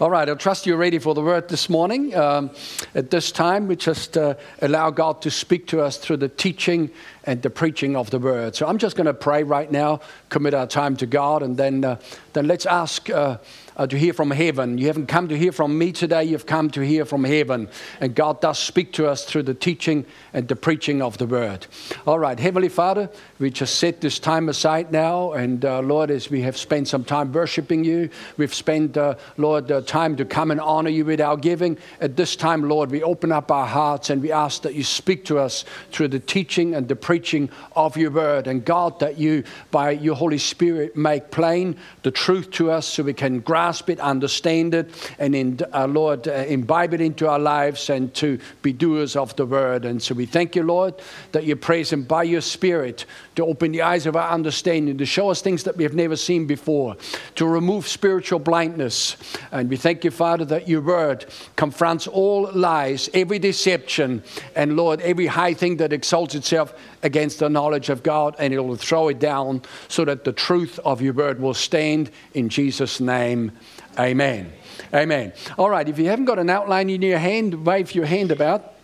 All right, I trust you're ready for the word this morning. Um, at this time, we just uh, allow God to speak to us through the teaching and the preaching of the word. So I'm just going to pray right now, commit our time to God, and then, uh, then let's ask uh, uh, to hear from heaven. You haven't come to hear from me today, you've come to hear from heaven. And God does speak to us through the teaching and the preaching of the word. All right, Heavenly Father, we just set this time aside now. And uh, Lord, as we have spent some time worshiping you, we've spent, uh, Lord, time to come and honor you with our giving. At this time, Lord, we open up our hearts and we ask that you speak to us through the teaching and the preaching of your word. And God, that you, by your Holy Spirit, make plain the truth to us so we can grasp grasp it, understand it, and in, uh, Lord, uh, imbibe it into our lives and to be doers of the word. And so we thank you, Lord, that you're present by your Spirit to open the eyes of our understanding, to show us things that we have never seen before, to remove spiritual blindness. And we thank you, Father, that your word confronts all lies, every deception, and Lord, every high thing that exalts itself against the knowledge of God, and it will throw it down so that the truth of your word will stand in Jesus' name. Amen. Amen. All right, if you haven't got an outline in your hand, wave your hand about.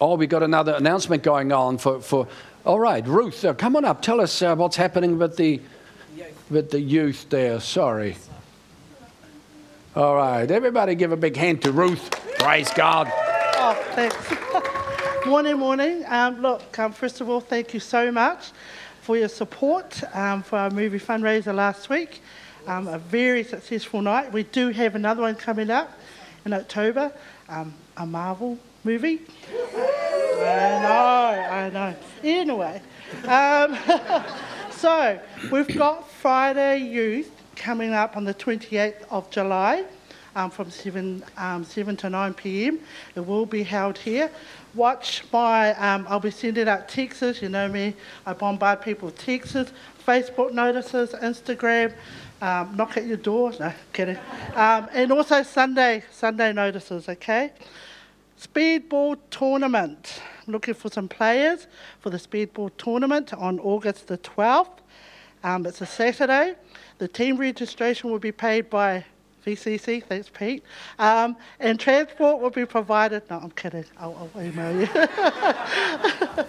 Oh, we got another announcement going on for. for all right, Ruth, uh, come on up. Tell us uh, what's happening with the, with the youth there. Sorry. All right, everybody give a big hand to Ruth. Praise God. Oh, thanks. morning, morning. Um, look, um, first of all, thank you so much for your support um, for our movie fundraiser last week. Um, a very successful night. We do have another one coming up in October, um, a Marvel movie. I know, I know. Anyway, um, so we've got Friday Youth coming up on the 28th of July. Um, from 7, um, 7 to 9 p.m. It will be held here watch my, um, I'll be sending out texts, you know me, I bombard people with texts, Facebook notices, Instagram, um, knock at your door, no, kidding. Um, and also Sunday, Sunday notices, okay? Speedball tournament. Looking for some players for the speedball tournament on August the 12th. Um, it's a Saturday. The team registration will be paid by VCC, thanks Pete. Um, and transport will be provided. No, I'm kidding. I'll, I'll email you.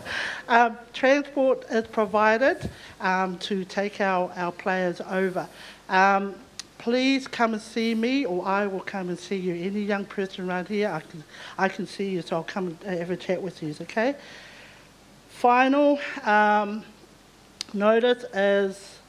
um, transport is provided um, to take our, our players over. Um, please come and see me, or I will come and see you. Any young person around here, I can, I can see you, so I'll come and have a chat with you, okay? Final um, notice is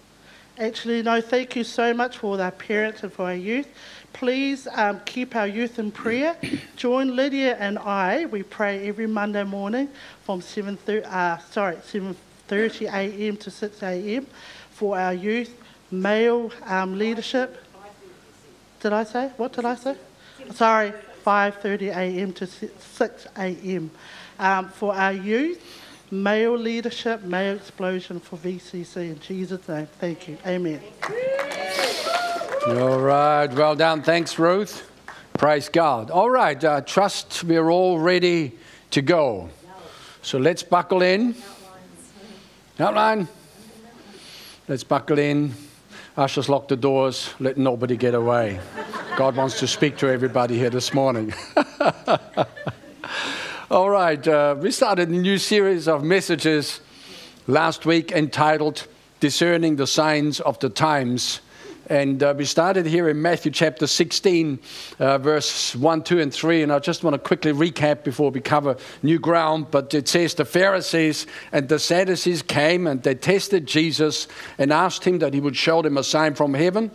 Actually, no, thank you so much for our parents and for our youth. Please um, keep our youth in prayer. Join Lydia and I. We pray every Monday morning from 7 uh, sorry, 7.30 a.m. to 6 a.m. for our youth male um, leadership. Did I say? What did I say? Sorry, 5.30 a.m. to 6 a.m. Um, for our youth male leadership, male explosion for VCC. In Jesus' name, thank you. Amen. All right, well done. Thanks, Ruth. Praise God. All right, uh, trust we're all ready to go. So let's buckle in. Outline. Let's buckle in. Ushers lock the doors. Let nobody get away. God wants to speak to everybody here this morning. All right, uh, we started a new series of messages last week entitled Discerning the Signs of the Times. And uh, we started here in Matthew chapter 16, uh, verse 1, 2, and 3. And I just want to quickly recap before we cover new ground. But it says the Pharisees and the Sadducees came and they tested Jesus and asked him that he would show them a sign from heaven.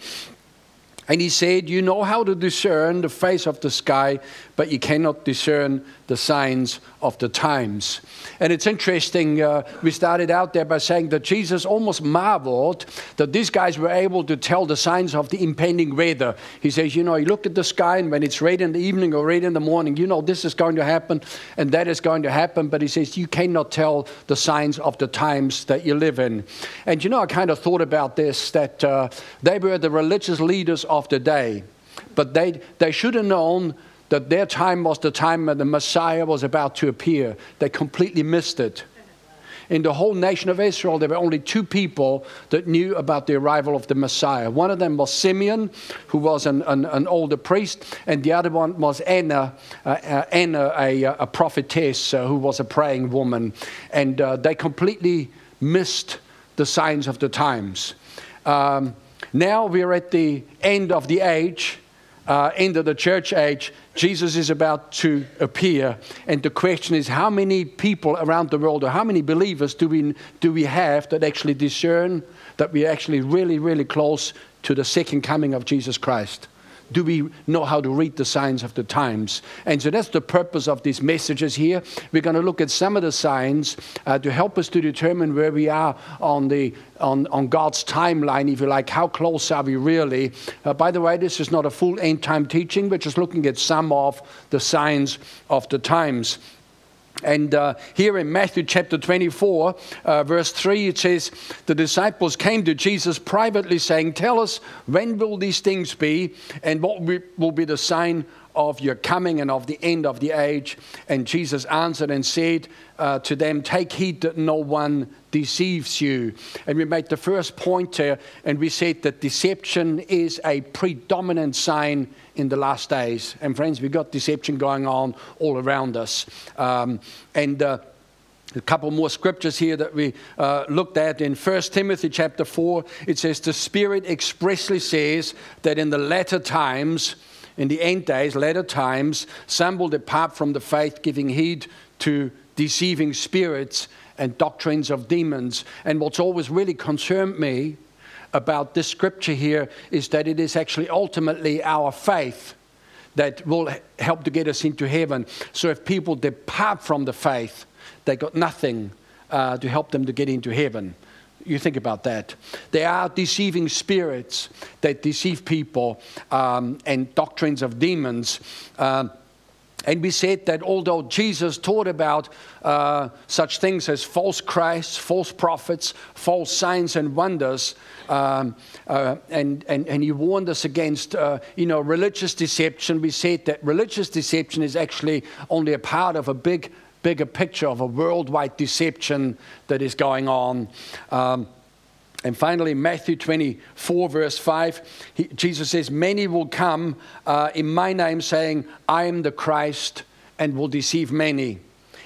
And he said, You know how to discern the face of the sky, but you cannot discern the signs of the times. And it's interesting, uh, we started out there by saying that Jesus almost marveled that these guys were able to tell the signs of the impending weather. He says, You know, you look at the sky, and when it's red in the evening or red in the morning, you know this is going to happen and that is going to happen. But he says, You cannot tell the signs of the times that you live in. And you know, I kind of thought about this that uh, they were the religious leaders of the day, but they, they should have known that their time was the time when the Messiah was about to appear. They completely missed it. in the whole nation of Israel, there were only two people that knew about the arrival of the Messiah. One of them was Simeon, who was an, an, an older priest, and the other one was Anna, uh, uh, Anna a, a, prophetess uh, who was a praying woman. And uh, they completely missed the signs of the times. Um, now we're at the end of the age uh, end of the church age, Jesus is about to appear. And the question is how many people around the world, or how many believers do we, do we have that actually discern that we're actually really, really close to the second coming of Jesus Christ? Do we know how to read the signs of the times? And so that's the purpose of these messages here. We're going to look at some of the signs uh, to help us to determine where we are on, the, on, on God's timeline, if you like. How close are we really? Uh, by the way, this is not a full end time teaching, we're just looking at some of the signs of the times. And uh, here in Matthew chapter 24, uh, verse 3, it says, The disciples came to Jesus privately, saying, Tell us, when will these things be, and what will be the sign of your coming and of the end of the age. And Jesus answered and said uh, to them, Take heed that no one deceives you. And we made the first point here, and we said that deception is a predominant sign in the last days. And friends, we've got deception going on all around us. Um, and uh, a couple more scriptures here that we uh, looked at in 1 Timothy chapter 4. It says, The Spirit expressly says that in the latter times, in the end days, later times, some will depart from the faith, giving heed to deceiving spirits and doctrines of demons. And what's always really concerned me about this scripture here is that it is actually ultimately our faith that will help to get us into heaven. So if people depart from the faith, they got nothing uh, to help them to get into heaven. You think about that. There are deceiving spirits that deceive people um, and doctrines of demons. Um, and we said that although Jesus taught about uh, such things as false Christs, false prophets, false signs and wonders, um, uh, and, and, and he warned us against, uh, you know, religious deception. We said that religious deception is actually only a part of a big bigger picture of a worldwide deception that is going on. Um, and finally, Matthew 24, verse 5, he, Jesus says, Many will come uh, in my name saying, I am the Christ, and will deceive many.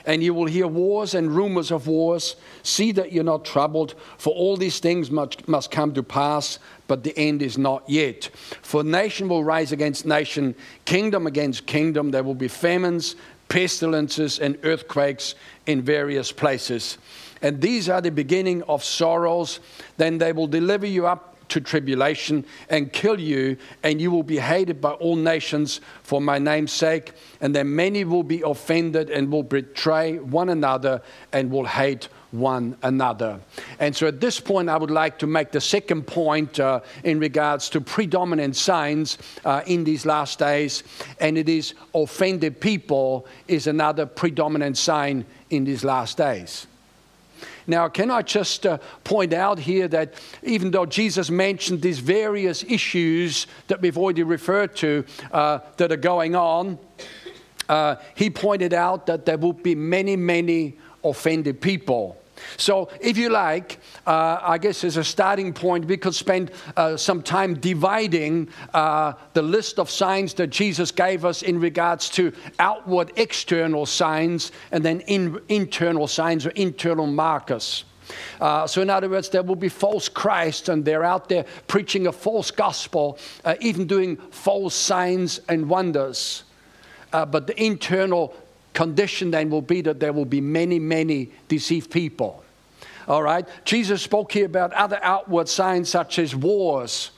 And you will hear wars and rumors of wars. See that you're not troubled, for all these things must, must come to pass, but the end is not yet. For nation will rise against nation, kingdom against kingdom. There will be famines, pestilences, and earthquakes in various places. And these are the beginning of sorrows. Then they will deliver you up to tribulation and kill you, and you will be hated by all nations for my name's sake. And then many will be offended and will betray one another and will hate one another. And so at this point, I would like to make the second point uh, in regards to predominant signs uh, in these last days, and it is offended people is another predominant sign in these last days. Now, can I just uh, point out here that even though Jesus mentioned these various issues that we've already referred to uh, that are going on, uh, he pointed out that there will be many, many offended people. So, if you like, uh, I guess as a starting point, we could spend uh, some time dividing uh, the list of signs that Jesus gave us in regards to outward external signs and then in, internal signs or internal markers. Uh, so, in other words, there will be false Christs, and they're out there preaching a false gospel, uh, even doing false signs and wonders. Uh, but the internal condition then will be that there will be many, many deceived people. All right? Jesus spoke here about other outward signs such as wars.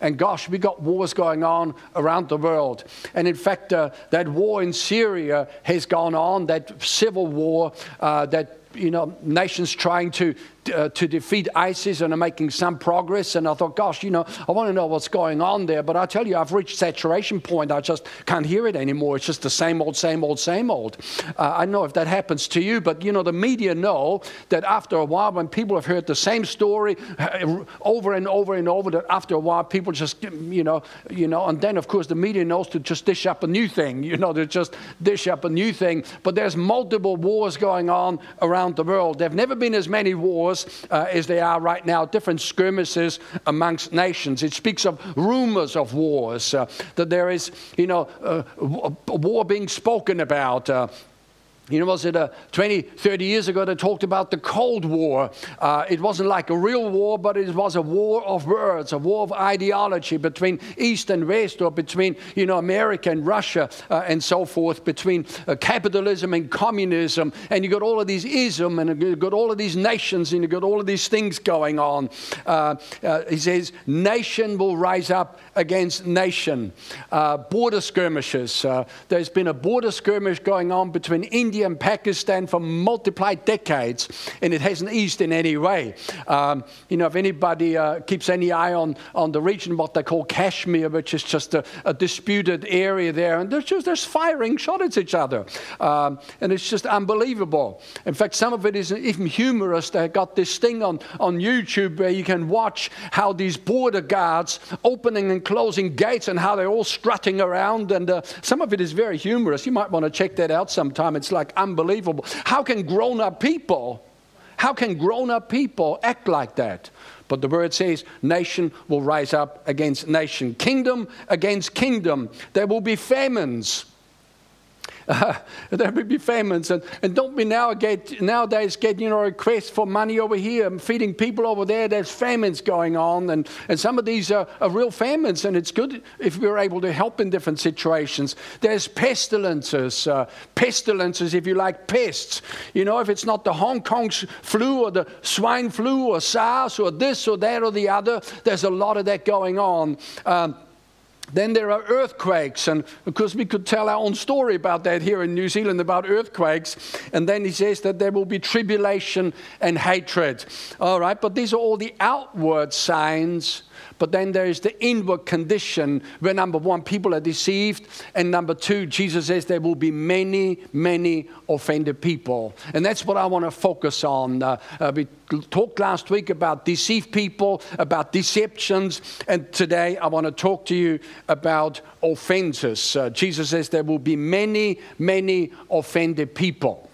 And gosh, we got wars going on around the world. And in fact, uh, that war in Syria has gone on, that civil war, uh, that you know, nations trying to uh, to defeat ISIS and are making some progress. And I thought, gosh, you know, I want to know what's going on there. But I tell you, I've reached saturation point. I just can't hear it anymore. It's just the same old, same old, same old. Uh, I know if that happens to you, but you know, the media know that after a while, when people have heard the same story uh, over and over and over, that after a while, people just, you know, you know, and then of course the media knows to just dish up a new thing. You know, to just dish up a new thing. But there's multiple wars going on around the world. There've never been as many wars uh, as there are right now. Different skirmishes amongst nations. It speaks of rumors of wars. Uh, that there is, you know, uh, war being spoken about. Uh, you know, was it uh, 20, 30 years ago they talked about the Cold War? Uh, it wasn't like a real war, but it was a war of words, a war of ideology between East and West, or between, you know, America and Russia uh, and so forth, between uh, capitalism and communism. And you got all of these ism, and you got all of these nations, and you got all of these things going on. Uh, uh, he says, nation will rise up against nation. border skirmishes. there's been a border skirmish going on between India India and Pakistan for multiplied decades, and it hasn't eased in any way. Um, you know, if anybody uh, keeps any eye on, on the region, what they call Kashmir, which is just a, a disputed area there, and there's just there's firing shot at each other, um, and it's just unbelievable. In fact, some of it is even humorous. They got this thing on, on YouTube where you can watch how these border guards opening and closing gates and how they're all strutting around, and uh, some of it is very humorous. You might want to check that out sometime. It's like like unbelievable. How can grown up people, how can grown up people act like that? But the word says, nation will rise up against nation, kingdom against kingdom. There will be famines uh, there will be famines. And, and don't be now get, nowadays getting you know, requests for money over here and feeding people over there. There's famines going on. And, and some of these are, are real famines. And it's good if we're able to help in different situations. There's pestilences, uh, pestilences, if you like, pests. You know, if it's not the Hong Kong flu or the swine flu or SARS or this or that or the other, there's a lot of that going on. Um, then there are earthquakes, and of course, we could tell our own story about that here in New Zealand about earthquakes. And then he says that there will be tribulation and hatred. All right, but these are all the outward signs but then there is the inward condition where number one, people are deceived. And number two, Jesus says there will be many, many offended people. And that's what I want to focus on. Uh, uh, we talked last week about deceived people, about deceptions. And today I want to talk to you about offenses. Uh, Jesus says there will be many, many offended people.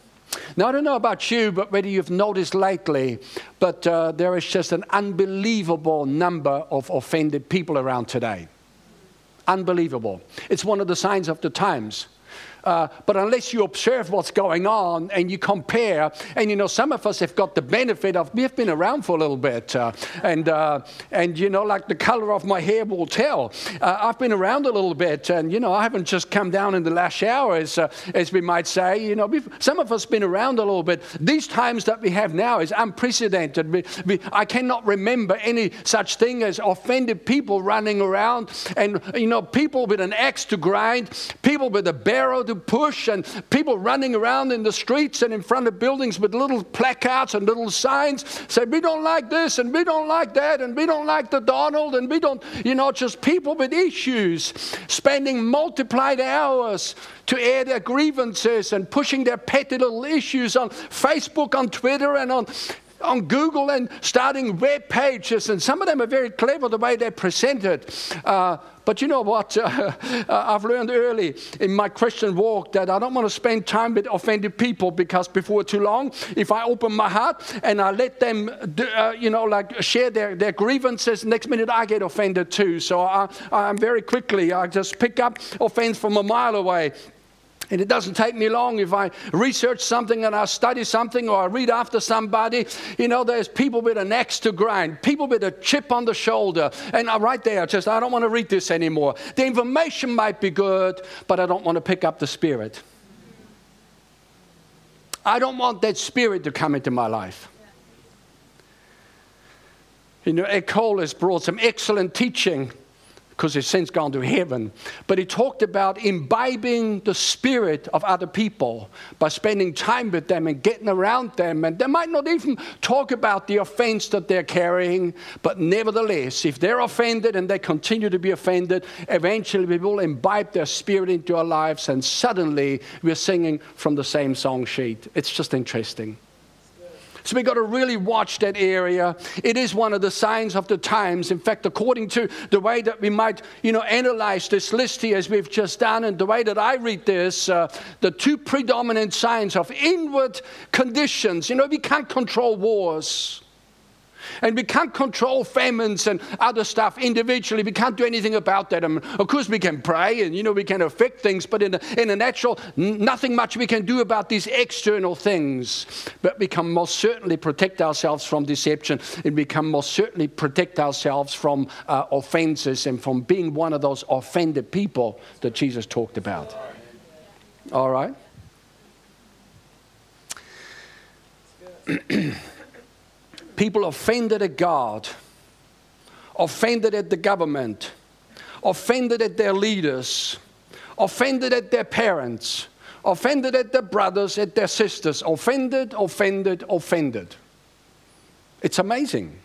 Now, I don't know about you, but whether you've noticed lately, but uh, there is just an unbelievable number of offended people around today. Unbelievable. It's one of the signs of the times. Uh, but unless you observe what's going on and you compare, and you know, some of us have got the benefit of, we've been around for a little bit, uh, and, uh, and you know, like the color of my hair will tell. Uh, I've been around a little bit, and you know, I haven't just come down in the last shower, as, uh, as we might say. You know, some of us been around a little bit. These times that we have now is unprecedented. We, we, I cannot remember any such thing as offended people running around, and you know, people with an axe to grind, people with a barrel to push, and people running around in the streets and in front of buildings with little placards and little signs say, We don't like this, and we don't like that, and we don't like the Donald, and we don't, you know, just people with issues spending multiplied hours to air their grievances and pushing their petty little issues on Facebook, on Twitter, and on on Google and starting web pages, and some of them are very clever the way they're presented. Uh, but you know what? Uh, I've learned early in my Christian walk that I don't want to spend time with offended people because before too long, if I open my heart and I let them, uh, you know, like share their, their grievances, next minute I get offended too. So I, I'm very quickly, I just pick up offense from a mile away. And it doesn't take me long if I research something and I study something or I read after somebody. You know, there's people with an axe to grind, people with a chip on the shoulder. And I'm right there, just, I don't want to read this anymore. The information might be good, but I don't want to pick up the spirit. I don't want that spirit to come into my life. You know, Eckhart has brought some excellent teaching because he's since gone to heaven. But he talked about imbibing the spirit of other people by spending time with them and getting around them. And they might not even talk about the offense that they're carrying, but nevertheless, if they're offended and they continue to be offended, eventually we will imbibe their spirit into our lives, and suddenly we're singing from the same song sheet. It's just interesting. So we've got to really watch that area. It is one of the signs of the times. In fact, according to the way that we might, you know, analyze this list here as we've just done, and the way that I read this, uh, the two predominant signs of inward conditions. You know, we can't control wars. And we can't control famines and other stuff individually. We can't do anything about that. Mean, of course, we can pray and, you know, we can affect things, but in a, in a natural, nothing much we can do about these external things. But we can most certainly protect ourselves from deception and we can most certainly protect ourselves from uh, offenses and from being one of those offended people that Jesus talked about. All right? people offended at God, offended at the government, offended at their leaders, offended at their parents, offended at their brothers, at their sisters, offended, offended, offended. It's amazing.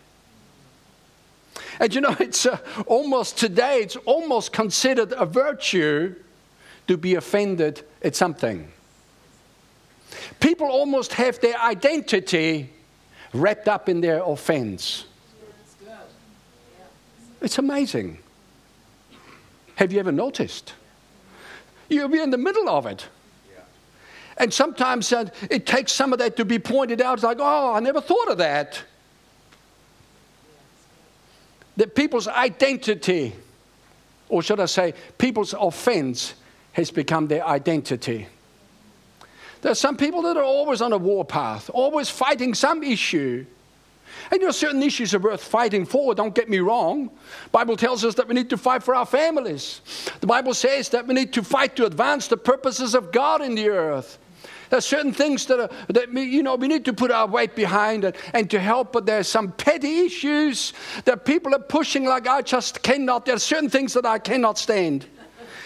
And you know, it's uh, almost today, it's almost considered a virtue to be offended at something. People almost have their identity wrapped up in their offense. It's amazing. Have you ever noticed? You'll be in the middle of it. And sometimes uh, it takes some of that to be pointed out. It's like, oh, I never thought of that. That people's identity, or should I say, people's offense, has become their identity. There are some people that are always on a warpath, always fighting some issue. And you know, certain issues are worth fighting for, don't get me wrong. Bible tells us that we need to fight for our families. The Bible says that we need to fight to advance the purposes of God in the earth. There are certain things that, are, that we, you know, we need to put our weight behind and, and to help, but there are some petty issues that people are pushing like I just cannot. There are certain things that I cannot stand.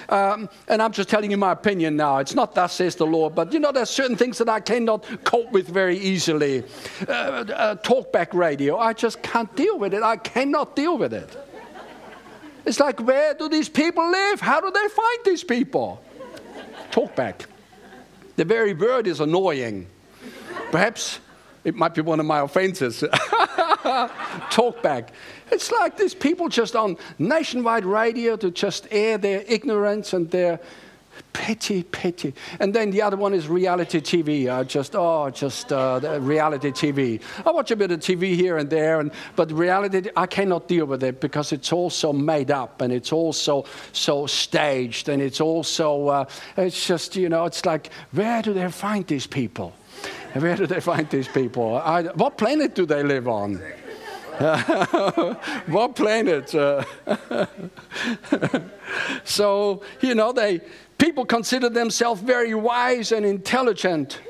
Um, and I'm just telling you my opinion now. It's not thus says the Lord, but you know, there's certain things that I cannot cope with very easily. Uh, uh, talkback radio, I just can't deal with it. I cannot deal with it. It's like, where do these people live? How do they find these people? Talkback. The very word is annoying. Perhaps it might be one of my offenses. Talkback. It's like these people just on nationwide radio to just air their ignorance and their petty, petty. And then the other one is reality TV. I just, oh, just uh, reality TV. I watch a bit of TV here and there, and, but reality, I cannot deal with it because it's all so made up and it's all so, so staged and it's also, uh, it's just, you know, it's like, where do they find these people? Where do they find these people? I, what planet do they live on? what planet? So, you know, they, people consider themselves very wise and intelligent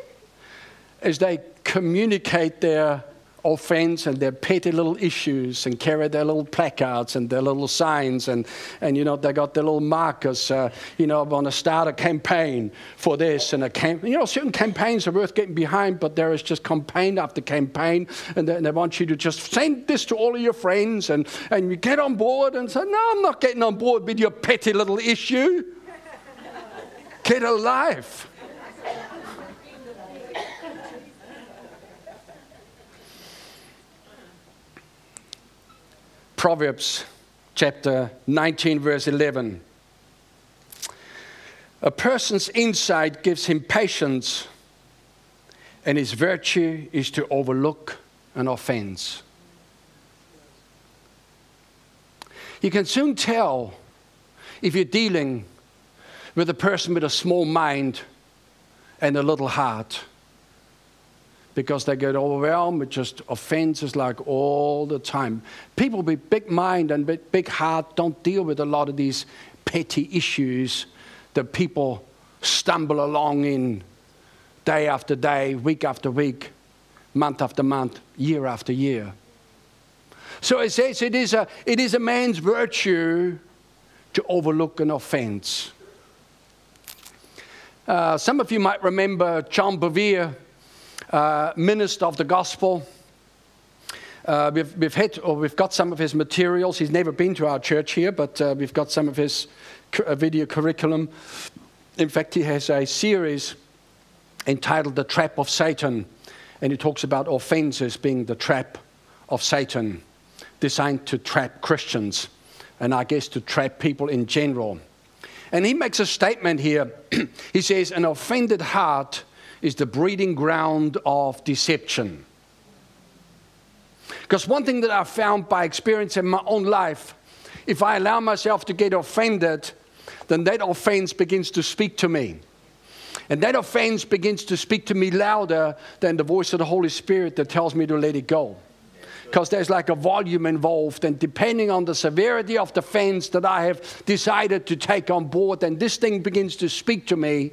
as they communicate their offense and their petty little issues and carry their little placards and their little signs and, and you know they got their little markers uh, you know want to start a campaign for this and a camp you know certain campaigns are worth getting behind but there is just campaign after campaign and they, and they want you to just send this to all of your friends and, and you get on board and say no I'm not getting on board with your petty little issue. Get a life Proverbs chapter 19, verse 11. A person's insight gives him patience, and his virtue is to overlook an offense. You can soon tell if you're dealing with a person with a small mind and a little heart because they get overwhelmed with just offenses like all the time. People with big mind and big heart don't deal with a lot of these petty issues that people stumble along in day after day, week after week, month after month, year after year. So it says it is a, it is a man's virtue to overlook an offense. Uh, some of you might remember John Bevere, uh, minister of the gospel. Uh, we've, we've, had, or we've got some of his materials. He's never been to our church here, but uh, we've got some of his cu- video curriculum. In fact, he has a series entitled The Trap of Satan, and he talks about offenses being the trap of Satan, designed to trap Christians, and I guess to trap people in general. And he makes a statement here. he says, An offended heart is the breeding ground of deception. Because one thing that I've found by experience in my own life, if I allow myself to get offended, then that offense begins to speak to me. And that offense begins to speak to me louder than the voice of the Holy Spirit that tells me to let it go. Because there's like a volume involved, and depending on the severity of the offense that I have decided to take on board, then this thing begins to speak to me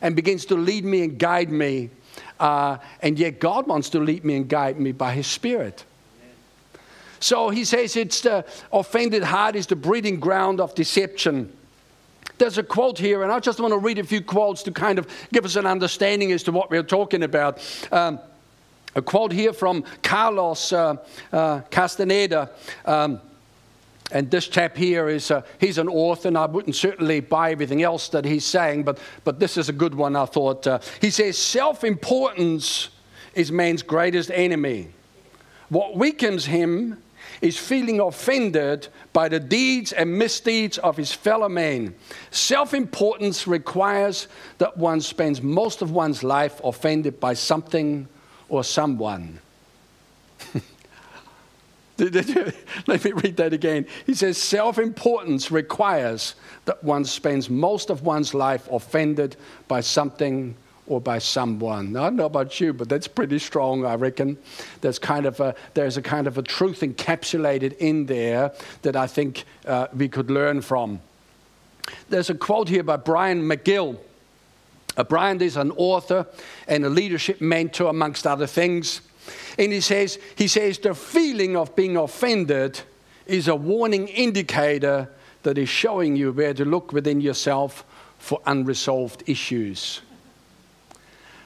and begins to lead me and guide me. Uh, and yet, God wants to lead me and guide me by His Spirit. So he says it's the offended heart is the breeding ground of deception. There's a quote here, and I just want to read a few quotes to kind of give us an understanding as to what we're talking about. Um, a quote here from Carlos uh, uh, Castaneda. Um, and this chap here is uh, he's an author, and I wouldn't certainly buy everything else that he's saying, but, but this is a good one, I thought. Uh, he says, Self importance is man's greatest enemy. What weakens him is feeling offended by the deeds and misdeeds of his fellow man. Self importance requires that one spends most of one's life offended by something or someone. Let me read that again. He says, Self importance requires that one spends most of one's life offended by something or by someone. I don't know about you, but that's pretty strong, I reckon. There's, kind of a, there's a kind of a truth encapsulated in there that I think uh, we could learn from. There's a quote here by Brian McGill. Uh, Brian is an author and a leadership mentor, amongst other things. And he says, he says, the feeling of being offended is a warning indicator that is showing you where to look within yourself for unresolved issues.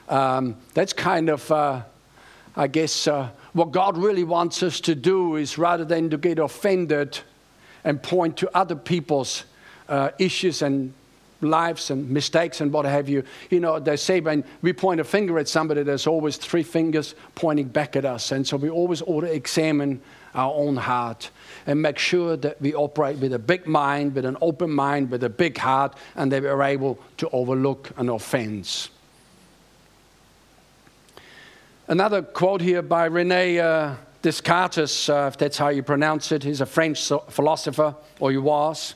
Um, that's kind of, uh, I guess, uh, what God really wants us to do is rather than to get offended and point to other people's uh, issues and lives and mistakes and what have you. You know, they say when we point a finger at somebody, there's always three fingers pointing back at us. And so we always ought to examine our own heart and make sure that we operate with a big mind, with an open mind, with a big heart, and that we're able to overlook an offense. Another quote here by Rene uh, Descartes, uh, if that's how you pronounce it. He's a French philosopher, or he was.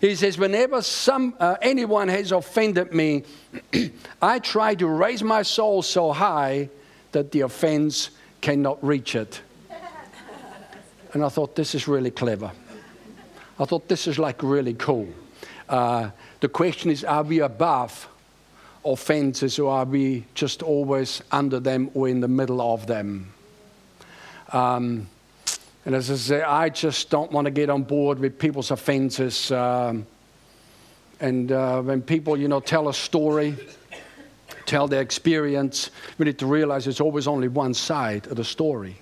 He says, Whenever some, uh, anyone has offended me, I try to raise my soul so high that the offense cannot reach it. and I thought, this is really clever. I thought, this is like really cool. Uh, the question is, are we above offenses, or are we just always under them or in the middle of them? Um, and as I say, I just don't want to get on board with people's offenses. Um, and uh, when people, you know, tell a story, tell their experience, we need to realize it's always only one side of the story.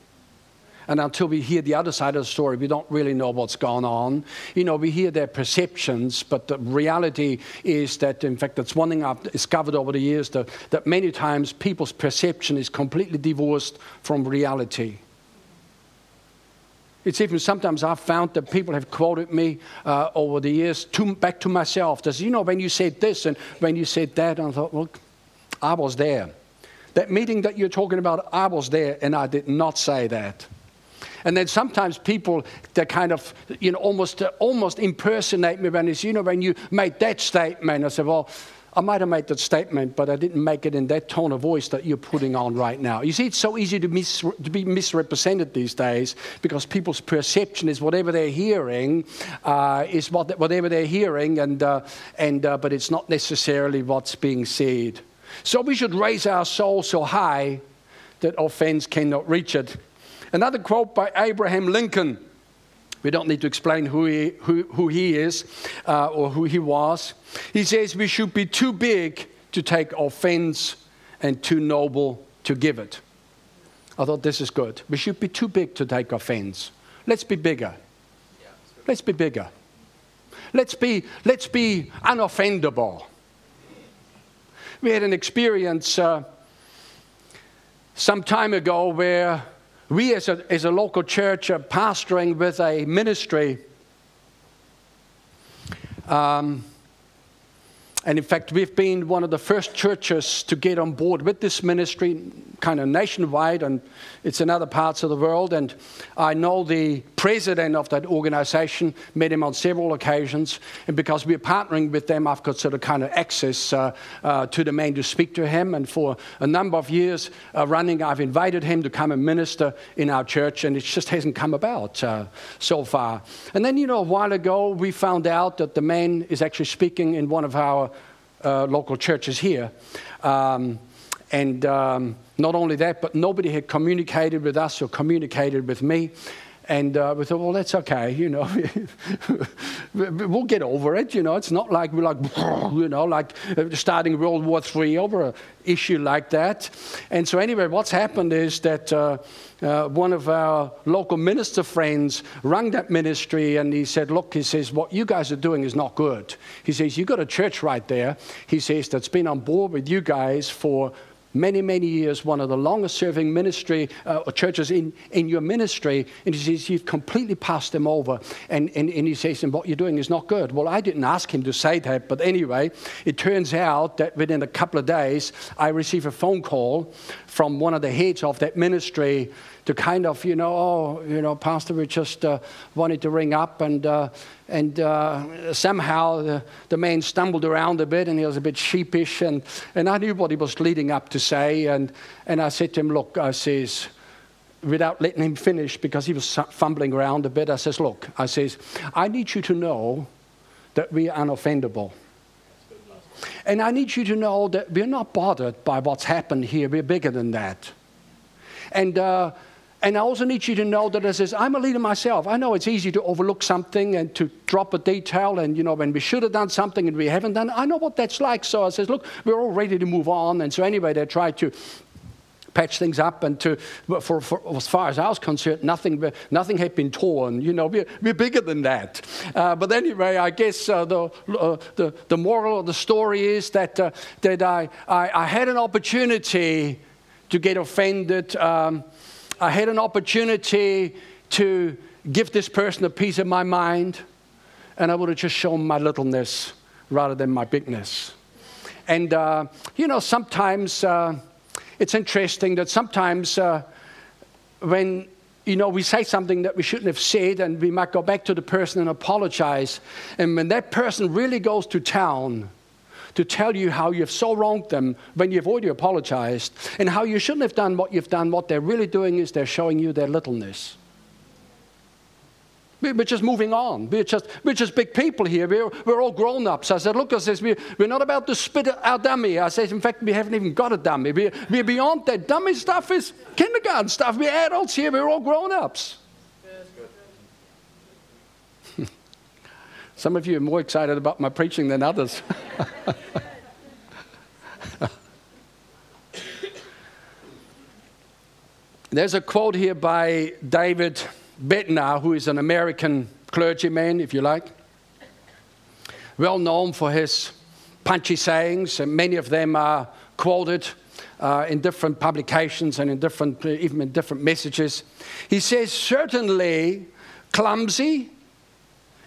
And until we hear the other side of the story, we don't really know what's gone on. You know, we hear their perceptions, but the reality is that, in fact, that's one thing I've discovered over the years that, that many times people's perception is completely divorced from reality. It's even sometimes I've found that people have quoted me uh, over the years to, back to myself. That, you know, when you said this and when you said that, and I thought, look, I was there. That meeting that you're talking about, I was there, and I did not say that. And then sometimes people, they kind of, you know, almost, uh, almost impersonate me when it's, you know, when you made that statement. I said, well, I might have made that statement, but I didn't make it in that tone of voice that you're putting on right now. You see, it's so easy to, mis- to be misrepresented these days because people's perception is whatever they're hearing uh, is what, whatever they're hearing, and, uh, and, uh, but it's not necessarily what's being said. So we should raise our soul so high that offense cannot reach it. Another quote by Abraham Lincoln. We don't need to explain who he, who, who he is uh, or who he was. He says we should be too big to take offense and too noble to give it. I thought this is good. We should be too big to take offense. Let's be bigger. Let's be bigger. Let's be, let's be unoffendable. We had an experience uh, some time ago where we, as a, as a local church, are pastoring with a ministry. Um, and in fact, we've been one of the first churches to get on board with this ministry, kind of nationwide, and it's in other parts of the world. And I know the president of that organization, met him on several occasions. And because we're partnering with them, I've got sort of kind of access uh, uh, to the man to speak to him. And for a number of years uh, running, I've invited him to come and minister in our church, and it just hasn't come about uh, so far. And then, you know, a while ago, we found out that the man is actually speaking in one of our uh, local churches here. Um, and um, not only that, but nobody had communicated with us or communicated with me. And uh, we thought, well, that's okay, you know. we'll get over it, you know. It's not like we're like, you know, like uh, starting World War III over an issue like that. And so, anyway, what's happened is that uh, uh, one of our local minister friends rang that ministry and he said, look, he says, what you guys are doing is not good. He says, you've got a church right there. He says, that's been on board with you guys for many, many years, one of the longest serving ministry uh, churches in, in your ministry. And he says, You've completely passed them over. And, and, and he says, And what you're doing is not good. Well, I didn't ask him to say that. But anyway, it turns out that within a couple of days, I received a phone call from one of the heads of that ministry to kind of, you know, oh, you know, Pastor, we just uh, wanted to ring up, and uh, and uh, somehow the, the, man stumbled around a bit, and he was a bit sheepish, and and I knew what he was leading up to say, and and I said to him, look, I says. Without letting him finish, because he was fumbling around a bit, I says, "Look, I says, I need you to know that we are unoffendable. And I need you to know that we're not bothered by what's happened here. We're bigger than that. And uh, and I also need you to know that as I'm a leader myself. I know it's easy to overlook something and to drop a detail, and you know, when we should have done something and we haven't done, I know what that's like. So I says, look, we're all ready to move on. And so anyway, they tried to patch things up and to for, for, as far as I was concerned nothing nothing had been torn you know we're, we're bigger than that uh, but anyway I guess uh, the, uh, the, the moral of the story is that uh, that I, I, I, had an opportunity to get offended um, I had an opportunity to give this person a piece of my mind, and I would have just shown my littleness rather than my bigness. And, uh, you know, sometimes uh, it's interesting that sometimes uh, when, you know, we say something that we shouldn't have said, and we might go back to the person and apologize. And when that person really goes to town, to tell you how you've so wronged them when you've already apologized and how you shouldn't have done what you've done. What they're really doing is they're showing you their littleness. We're just moving on. We're just, we're just big people here. We're, we're all grown ups. I said, Look, I says, we're, we're not about to spit our dummy. I said, In fact, we haven't even got a dummy. We're, we're beyond that. Dummy stuff is kindergarten stuff. We're adults here. We're all grown ups. Some of you are more excited about my preaching than others. There's a quote here by David Bednar, who is an American clergyman, if you like, well known for his punchy sayings, and many of them are quoted uh, in different publications and in different, even in different messages. He says, Certainly, clumsy,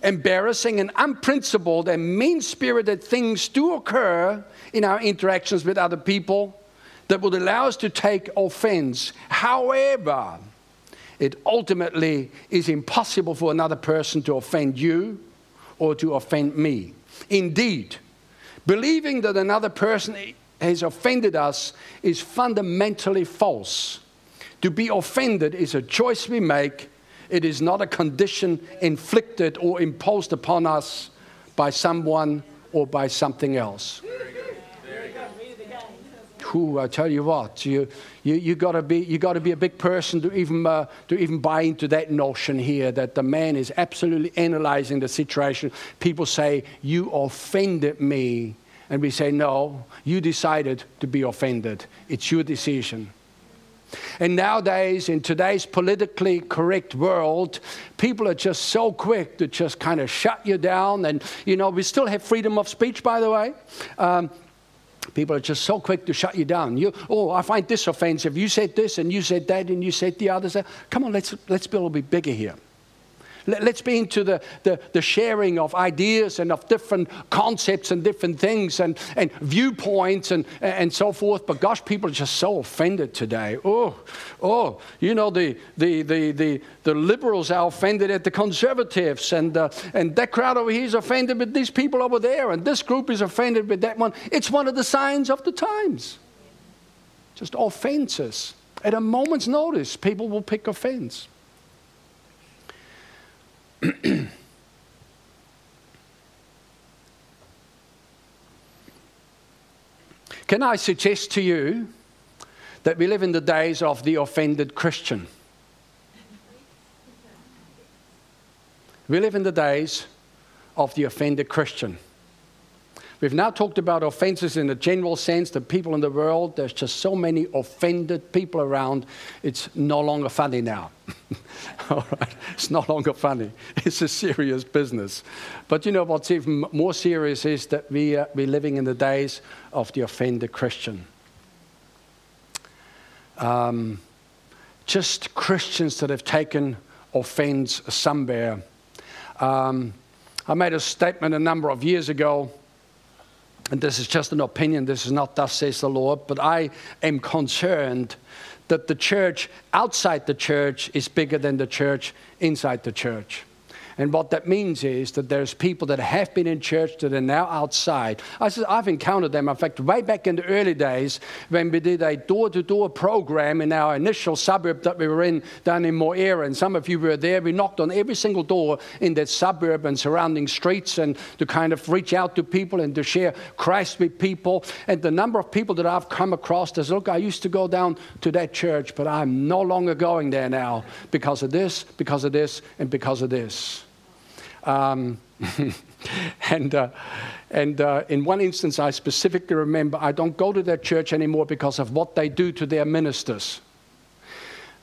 embarrassing and unprincipled and mean spirited things do occur in our interactions with other people that would allow us to take offense. However, it ultimately is impossible for another person to offend you or to offend me. Indeed, believing that another person has offended us is fundamentally false. To be offended is a choice we make it is not a condition inflicted or imposed upon us by someone or by something else. who I tell you what, you you you got to be you got to be a big person to even uh, to even buy into that notion here that the man is absolutely analyzing the situation. People say you offended me, and we say no, you decided to be offended. It's your decision. And nowadays, in today's politically correct world, people are just so quick to just kind of shut you down. And, you know, we still have freedom of speech, by the way. Um, People are just so quick to shut you down. You, oh, I find this offensive. You said this and you said that and you said the other. Come on, let's, let's be a little bit bigger here. Let's be into the, the, the, sharing of ideas and of different concepts and different things and, and viewpoints and, and so forth. But gosh, people are just so offended today. Oh, oh, you know, the, the, the, the, the liberals are offended at the conservatives, and, uh, and that crowd over here is offended with these people over there, and this group is offended with that one. It's one of the signs of the times. Just offenses. At a moment's notice, people will pick offense. Can I suggest to you that we live in the days of the offended Christian? We live in the days of the offended Christian. We've now talked about offenses in a general sense, the people in the world, there's just so many offended people around, it's no longer funny now. All right, it's no longer funny. It's a serious business. But you know what's even more serious is that we uh, we're living in the days of the offended Christian. Um, just Christians that have taken offense somewhere. Um, I made a statement a number of years ago and this is just an opinion, this is not thus says the Lord, but I am concerned that the church outside the church is bigger than the church inside the church. And what that means is that there's people that have been in church that are now outside. I said, I've encountered them. In fact, way back in the early days when we did a door to door program in our initial suburb that we were in down in Moira, and some of you were there, we knocked on every single door in that suburb and surrounding streets and to kind of reach out to people and to share Christ with people. And the number of people that I've come across is look, I used to go down to that church, but I'm no longer going there now because of this, because of this, and because of this. Um, and uh, and uh, in one instance, I specifically remember I don't go to that church anymore because of what they do to their ministers.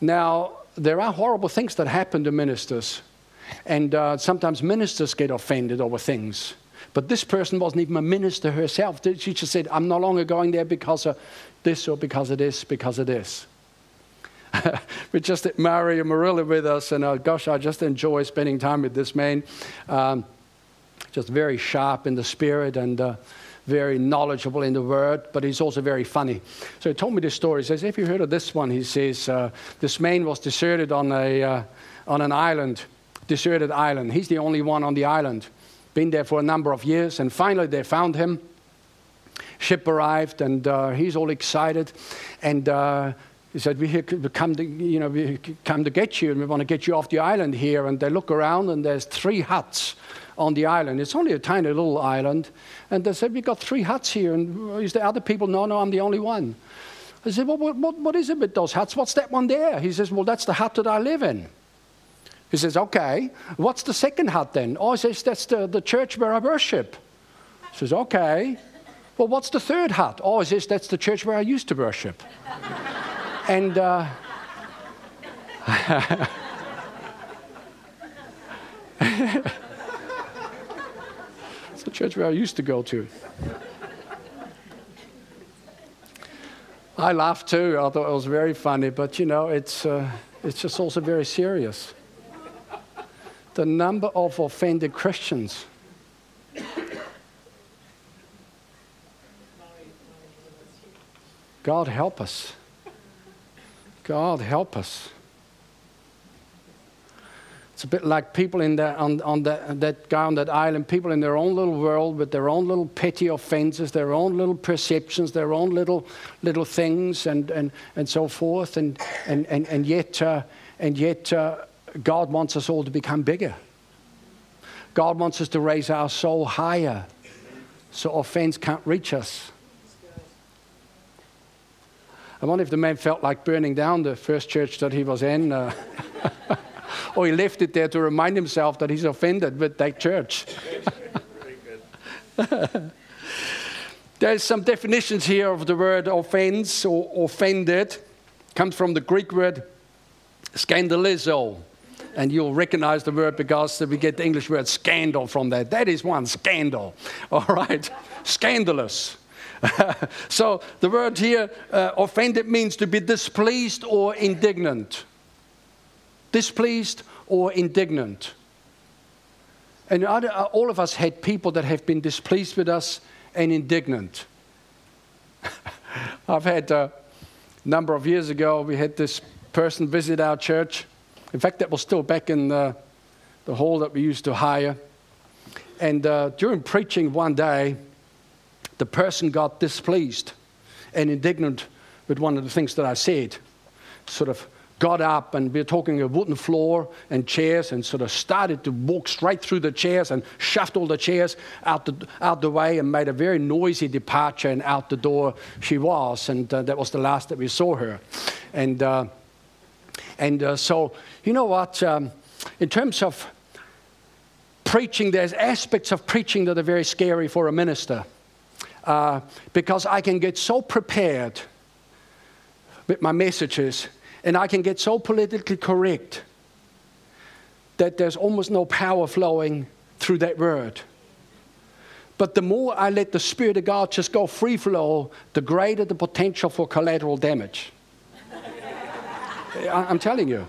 Now, there are horrible things that happen to ministers, and uh, sometimes ministers get offended over things. But this person wasn't even a minister herself. She just said, I'm no longer going there because of this or because of this, because of this. we just had Mario Murillo with us, and uh, gosh, I just enjoy spending time with this man. Um, just very sharp in the spirit and uh, very knowledgeable in the word, but he's also very funny. So he told me this story. He says, Have you heard of this one? He says, uh, This man was deserted on, a, uh, on an island, deserted island. He's the only one on the island. Been there for a number of years, and finally they found him. Ship arrived, and uh, he's all excited. And uh, he said, we here come to, you know, we come to get you and we want to get you off the island here. And they look around and there's three huts on the island. It's only a tiny little island. And they said, we've got three huts here. And uh, is there other people? No, no, I'm the only one. I said, well, what, what, what is it with those huts? What's that one there? He says, well, that's the hut that I live in. He says, okay, what's the second hut then? Oh, he says, that's the, the church where I worship. He says, okay. Well, what's the third hut? Oh, he says, that's the church where I used to worship. And uh, it's the church where I used to go to. I laughed too. I thought it was very funny, but you know, it's, uh, it's just also very serious. The number of offended Christians. God help us. God help us. It's a bit like people in that, on, on that, guy on that island, people in their own little world with their own little petty offenses, their own little perceptions, their own little, little things, and, and, and so forth. And, and, and, and yet, uh, and yet uh, God wants us all to become bigger. God wants us to raise our soul higher so offense can't reach us. I wonder if the man felt like burning down the first church that he was in. Uh, or he left it there to remind himself that he's offended with that church. There's some definitions here of the word offense or offended. Comes from the Greek word scandalizo. And you'll recognize the word because we get the English word scandal from that. That is one scandal. All right? Scandalous. so the word here, uh, offended, means to be displeased or indignant. Displeased or indignant. And all of us had people that have been displeased with us and indignant. I've had uh, a number of years ago, we had this person visit our church. In fact, that was still back in the, the hall that we used to hire. And uh, during preaching one day, the person got displeased and indignant with one of the things that I said. Sort of got up and we're talking a wooden floor and chairs and sort of started to walk straight through the chairs and shoved all the chairs out the, out the way and made a very noisy departure and out the door she was. And uh, that was the last that we saw her. And uh, and uh, so you know what um, in terms of preaching there's aspects of preaching that are very scary for a minister uh, because I can get so prepared with my messages and I can get so politically correct that there's almost no power flowing through that word. But the more I let the Spirit of God just go free flow, the greater the potential for collateral damage. I'm telling you.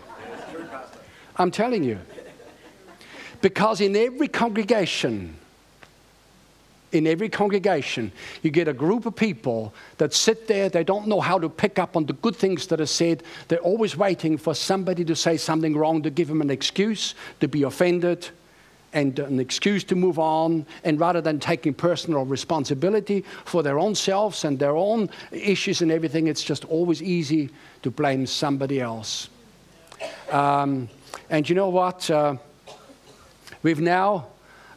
I'm telling you. Because in every congregation, in every congregation, you get a group of people that sit there, they don't know how to pick up on the good things that are said. They're always waiting for somebody to say something wrong to give them an excuse to be offended and an excuse to move on. And rather than taking personal responsibility for their own selves and their own issues and everything, it's just always easy to blame somebody else. Um, and you know what? Uh, we've now.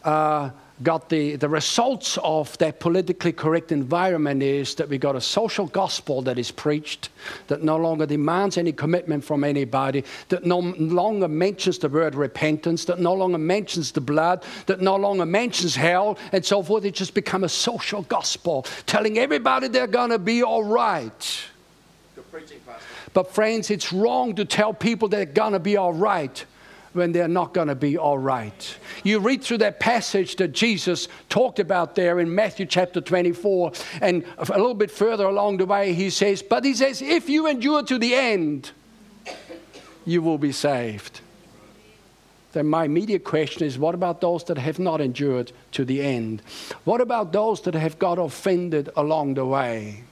Uh, got the, the results of that politically correct environment is that we got a social gospel that is preached that no longer demands any commitment from anybody, that no longer mentions the word repentance, that no longer mentions the blood, that no longer mentions hell, and so forth. It just become a social gospel telling everybody they're going to be all right. But, friends, it's wrong to tell people they're going to be all right when they're not going to be all right. You read through that passage that Jesus talked about there in Matthew chapter 24, and a little bit further along the way, he says, But he says, if you endure to the end, you will be saved. Then my immediate question is what about those that have not endured to the end? What about those that have got offended along the way?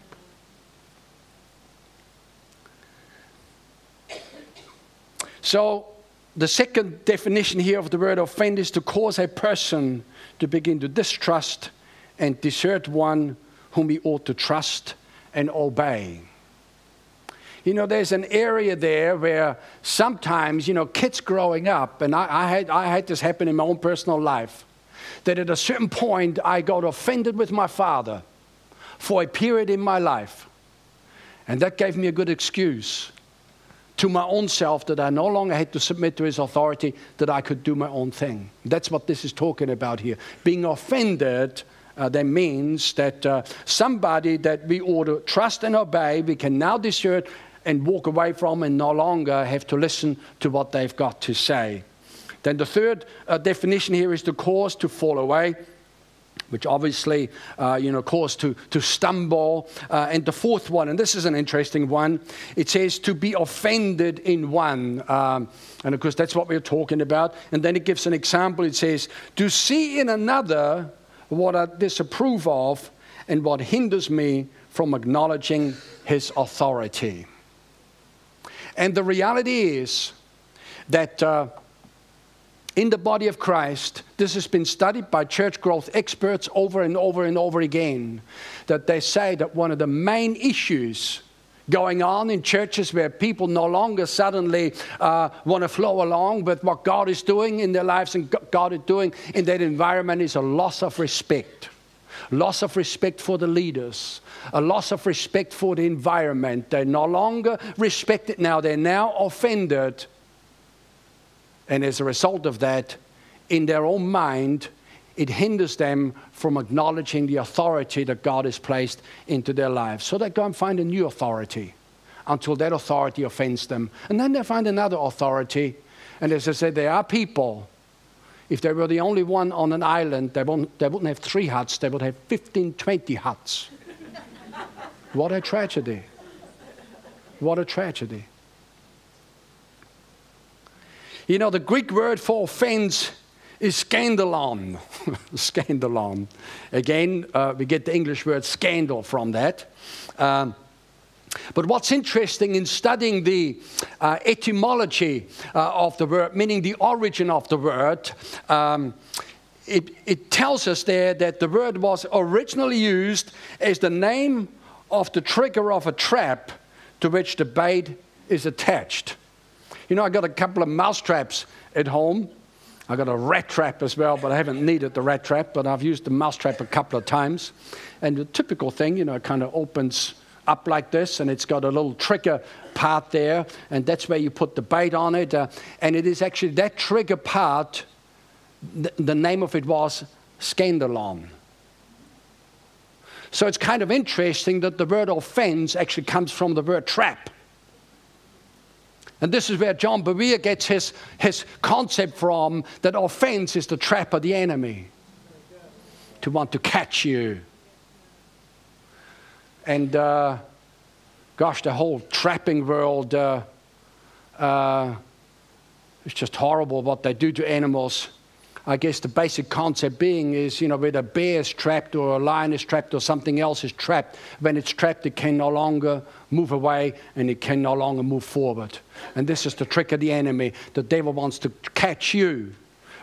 So, the second definition here of the word offend is to cause a person to begin to distrust and desert one whom he ought to trust and obey. You know, there's an area there where sometimes, you know, kids growing up, and I, I, had, I had this happen in my own personal life, that at a certain point I got offended with my father for a period in my life. And that gave me a good excuse to my own self that I no longer had to submit to his authority, that I could do my own thing. That's what this is talking about here. Being offended. Uh, that means that uh, somebody that we ought to trust and obey, we can now desert and walk away from and no longer have to listen to what they've got to say. Then the third uh, definition here is the cause to fall away which obviously, uh, you know, cause to, to stumble. Uh, and the fourth one, and this is an interesting one, it says to be offended in one. Um, and of course, that's what we're talking about. And then it gives an example. It says, to see in another what I disapprove of and what hinders me from acknowledging his authority. And the reality is that. Uh, in the body of Christ, this has been studied by church growth experts over and over and over again, that they say that one of the main issues going on in churches where people no longer suddenly uh, want to flow along with what God is doing in their lives and God is doing in that environment is a loss of respect. loss of respect for the leaders, a loss of respect for the environment. They no longer respect it now, they're now offended. And as a result of that, in their own mind, it hinders them from acknowledging the authority that God has placed into their lives. So they go and find a new authority until that authority offends them. And then they find another authority. And as I said, there are people, if they were the only one on an island, they, won't, they wouldn't have three huts, they would have 15, 20 huts. what a tragedy. What a tragedy. You know, the Greek word for offense is scandalon. scandalon. Again, uh, we get the English word scandal from that. Um, but what's interesting in studying the uh, etymology uh, of the word, meaning the origin of the word, um, it, it tells us there that the word was originally used as the name of the trigger of a trap to which the bait is attached. You know, I got a couple of mouse traps at home. I got a rat trap as well, but I haven't needed the rat trap, but I've used the mouse trap a couple of times. And the typical thing, you know, it kind of opens up like this, and it's got a little trigger part there, and that's where you put the bait on it. Uh, and it is actually that trigger part, th- the name of it was scandalon. So it's kind of interesting that the word offense actually comes from the word trap. And this is where John Bevere gets his, his concept from that offense is the trap of the enemy to want to catch you. And uh, gosh, the whole trapping world uh, uh, is just horrible what they do to animals. I guess the basic concept being is, you know, whether a bear is trapped or a lion is trapped or something else is trapped, when it's trapped, it can no longer move away and it can no longer move forward. And this is the trick of the enemy. The devil wants to catch you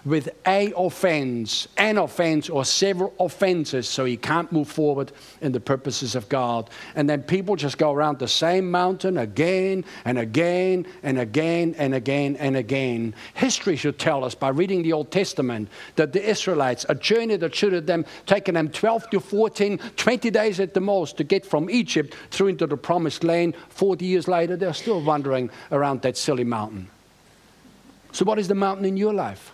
with a offense, an offense, or several offenses, so he can't move forward in the purposes of God. And then people just go around the same mountain again and again and again and again and again. History should tell us by reading the Old Testament that the Israelites, a journey that should have them taken them 12 to 14, 20 days at the most to get from Egypt through into the promised land, 40 years later, they're still wandering around that silly mountain. So, what is the mountain in your life?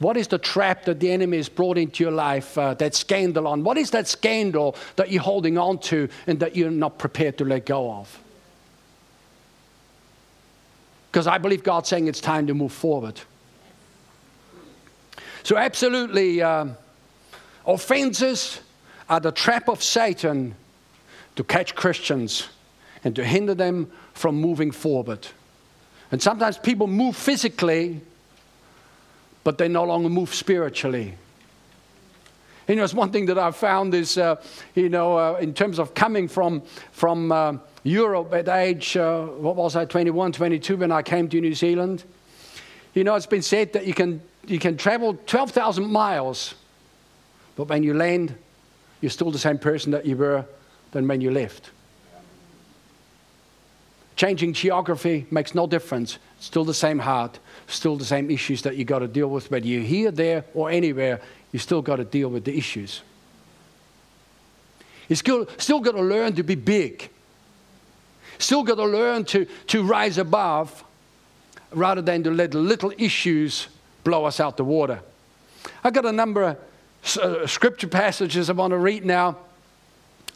What is the trap that the enemy has brought into your life, uh, that scandalon? What is that scandal that you're holding on to and that you're not prepared to let go of? Because I believe God's saying it's time to move forward. So, absolutely, um, offenses are the trap of Satan to catch Christians and to hinder them from moving forward. And sometimes people move physically but they no longer move spiritually. You know, it's one thing that I've found is, uh, you know, uh, in terms of coming from, from uh, Europe at age, uh, what was I, 21, 22 when I came to New Zealand. You know, it's been said that you can, you can travel 12,000 miles, but when you land, you're still the same person that you were than when you left. Changing geography makes no difference. it's Still the same heart, still the same issues that you got to deal with, whether you're here, there, or anywhere, you still got to deal with the issues. You still, still got to learn to be big. Still got to learn to, to rise above rather than to let little issues blow us out the water. I've got a number of uh, scripture passages I want to read now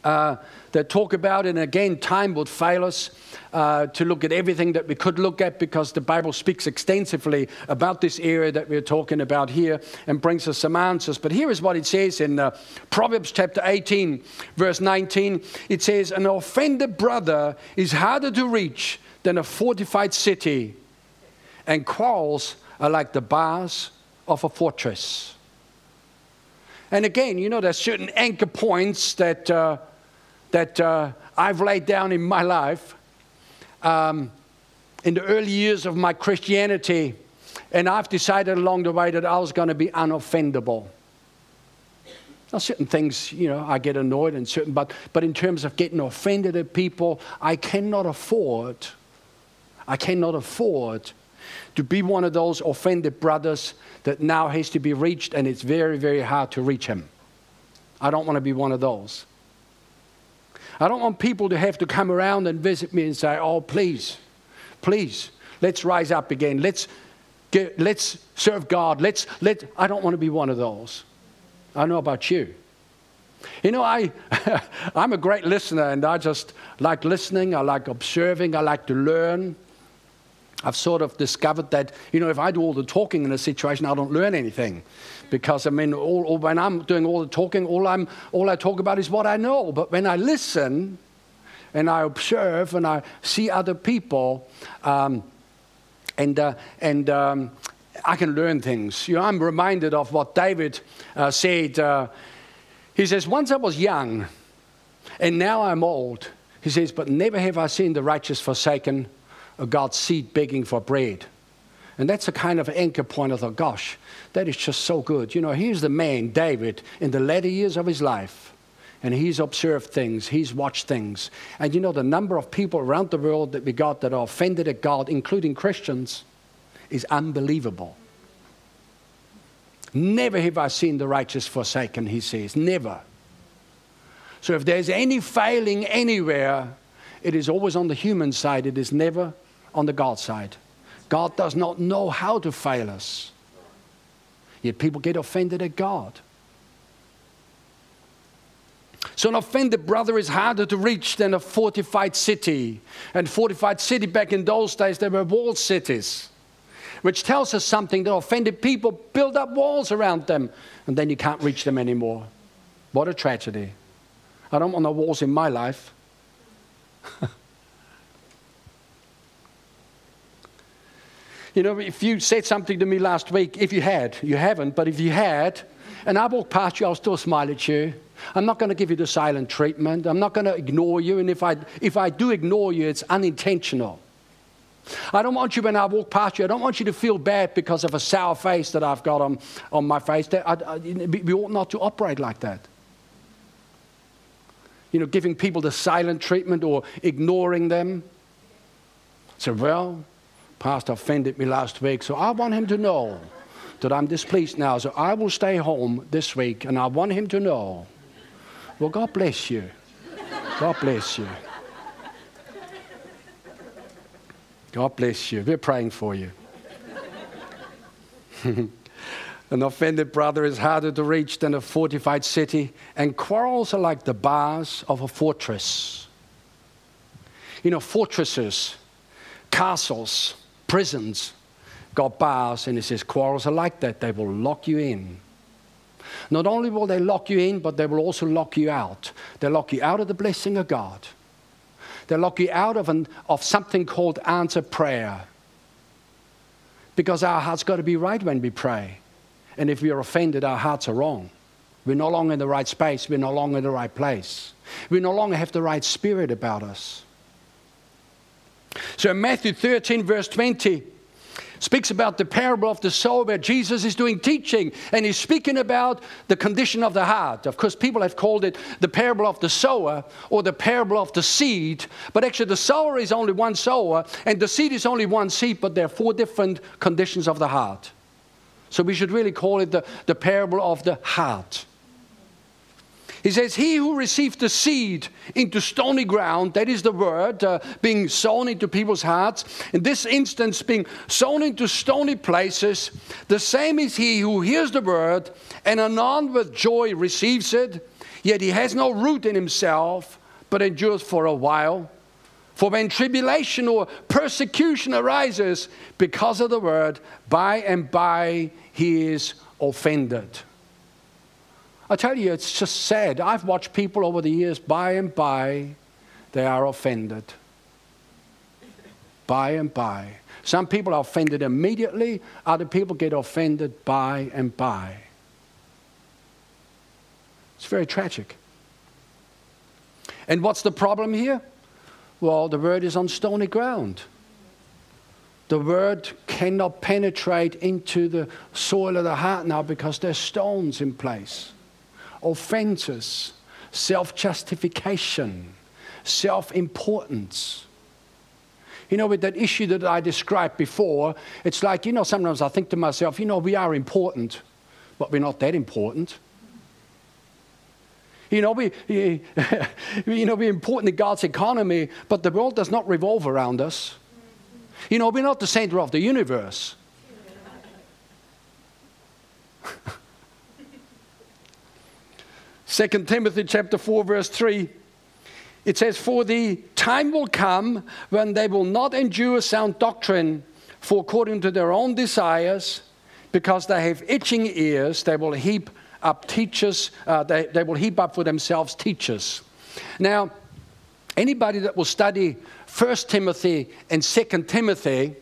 uh, that talk about, and again, time would fail us uh, to look at everything that we could look at because the Bible speaks extensively about this area that we're talking about here and brings us some answers. But here is what it says in uh, Proverbs chapter 18, verse 19. It says, An offended brother is harder to reach than a fortified city, and quarrels are like the bars of a fortress. And again, you know, there's certain anchor points that uh, that uh, I've laid down in my life um, in the early years of my Christianity, and I've decided along the way that I was going to be unoffendable. Now, certain things, you know, I get annoyed and certain, but, but in terms of getting offended at people, I cannot afford, I cannot afford to be one of those offended brothers that now has to be reached and it's very, very hard to reach him. I don't want to be one of those. I don't want people to have to come around and visit me and say, oh, please, please, let's rise up again. Let's, get, let's serve God. Let's, let, I don't want to be one of those. I know about you. You know, I, I'm a great listener and I just like listening. I like observing. I like to learn. I've sort of discovered that, you know, if I do all the talking in a situation, I don't learn anything. Because, I mean, all, all, when I'm doing all the talking, all, I'm, all I talk about is what I know. But when I listen and I observe and I see other people, um, and, uh, and um, I can learn things. You know, I'm reminded of what David uh, said. Uh, he says, Once I was young, and now I'm old. He says, But never have I seen the righteous forsaken a God's seed begging for bread. And that's a kind of anchor point. of the gosh, that is just so good. You know, here's the man, David, in the latter years of his life. And he's observed things, he's watched things. And you know, the number of people around the world that we got that are offended at God, including Christians, is unbelievable. Never have I seen the righteous forsaken, he says. Never. So if there's any failing anywhere, it is always on the human side, it is never on the God side. God does not know how to fail us. Yet people get offended at God. So, an offended brother is harder to reach than a fortified city. And fortified city back in those days, they were walled cities, which tells us something that offended people build up walls around them, and then you can't reach them anymore. What a tragedy. I don't want no walls in my life. You know, if you said something to me last week, if you had, you haven't, but if you had, and I walk past you, I'll still smile at you. I'm not going to give you the silent treatment. I'm not going to ignore you. And if I, if I do ignore you, it's unintentional. I don't want you, when I walk past you, I don't want you to feel bad because of a sour face that I've got on, on my face. I, I, we ought not to operate like that. You know, giving people the silent treatment or ignoring them. So, well, Pastor offended me last week, so I want him to know that I'm displeased now. So I will stay home this week, and I want him to know. Well, God bless you. God bless you. God bless you. We're praying for you. An offended brother is harder to reach than a fortified city, and quarrels are like the bars of a fortress. You know, fortresses, castles, prisons got bars, and it says quarrels are like that. They will lock you in. Not only will they lock you in, but they will also lock you out. They lock you out of the blessing of God. They lock you out of, an, of something called answer prayer. Because our heart's got to be right when we pray. And if we are offended, our hearts are wrong. We're no longer in the right space. We're no longer in the right place. We no longer have the right spirit about us. So Matthew 13, verse 20, speaks about the parable of the sower where Jesus is doing teaching and he's speaking about the condition of the heart. Of course, people have called it the parable of the sower or the parable of the seed, but actually, the sower is only one sower and the seed is only one seed, but there are four different conditions of the heart. So we should really call it the, the parable of the heart. He says, He who received the seed into stony ground, that is the word, uh, being sown into people's hearts, in this instance, being sown into stony places, the same is he who hears the word and anon with joy receives it, yet he has no root in himself, but endures for a while. For when tribulation or persecution arises because of the word, by and by he is offended. I tell you, it's just sad. I've watched people over the years, by and by, they are offended. By and by. Some people are offended immediately, other people get offended by and by. It's very tragic. And what's the problem here? Well, the word is on stony ground. The word cannot penetrate into the soil of the heart now because there's stones in place offenses, self justification, self importance. You know, with that issue that I described before, it's like, you know, sometimes I think to myself, you know, we are important, but we're not that important. You know, we, you know, we're important in God's economy, but the world does not revolve around us. You know, we're not the center of the universe. Second Timothy chapter 4, verse 3. It says, For the time will come when they will not endure sound doctrine, for according to their own desires, because they have itching ears, they will heap up teachers, uh, they, they will heap up for themselves teachers. Now, anybody that will study 1 Timothy and 2 Timothy,